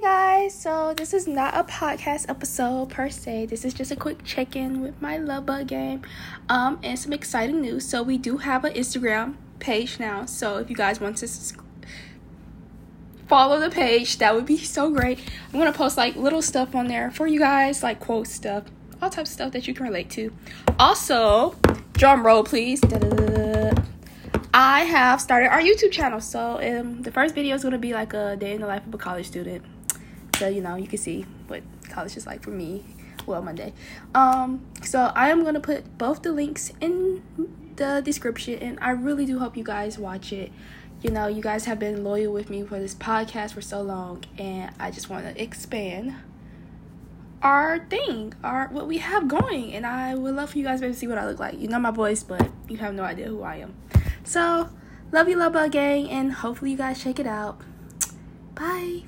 Hey guys, so this is not a podcast episode per se. This is just a quick check in with my love bug gang um, and some exciting news. So, we do have an Instagram page now. So, if you guys want to follow the page, that would be so great. I'm gonna post like little stuff on there for you guys, like quote stuff, all types of stuff that you can relate to. Also, drum roll, please. Da-da-da-da. I have started our YouTube channel. So um, the first video is to be like a day in the life of a college student. So, you know, you can see what college is like for me. Well, Monday. Um, so I am to put both the links in the description. And I really do hope you guys watch it. You know, you guys have been loyal with me for this podcast for so long. And I just want to expand our thing, our what we have going. And I would love for you guys to see what I look like. You know my voice, but you have no idea who I am. So, love you, love bug gang, and hopefully you guys check it out. Bye.